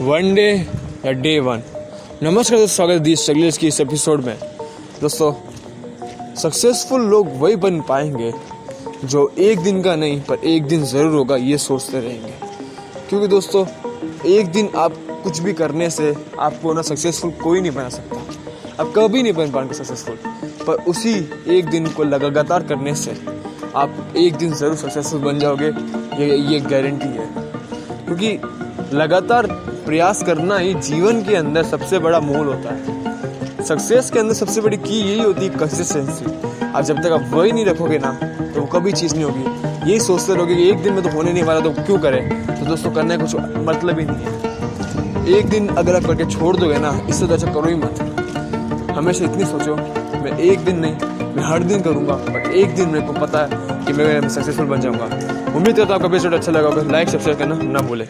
One day, या day one. नमस्कार दोस्तों, स्वागत दी स्ट्रगलर्स की इस एपिसोड में। दोस्तों सक्सेसफुल लोग वही बन पाएँगे जो एक दिन का नहीं, पर एक दिन ज़रूर होगा, ये सोचते रहेंगे। क्योंकि दोस्तों, एक दिन आप कुछ भी करने से आपको ना सक्सेसफुल कोई नहीं बना सकता। आप कभी नहीं बन पाएँगे सक्सेसफुल पर उसी एक दिन को लगातार करने से आप एक दिन ज़रूर सक्सेसफुल बन जाओगे, ये ये गारंटी है। क्योंकि लगातार प्रयास करना ही जीवन के अंदर सबसे बड़ा मोल होता है। सक्सेस के अंदर सबसे बड़ी की यही होती है कंसिस्टेंसी आप जब तक आप वही नहीं रखोगे ना तो कभी चीज़ नहीं होगी। यही सोचते रहोगे कि एक दिन में तो होने नहीं वाला तो क्यों करें? तो दोस्तों, करने का कुछ मतलब ही नहीं है। एक दिन अगर आप करके छोड़ दोगे ना, इससे तो अच्छा करो ही मत। हमेशा इतनी सोचो, मैं एक दिन नहीं, मैं हर दिन करूँगा बट एक दिन मेरे को पता है कि मैं सक्सेसफुल बन जाऊँगा। उम्मीद करता हूँ आपका एपिसोड अच्छा लगा होगा। लाइक सब्सक्राइब करना ना भूले।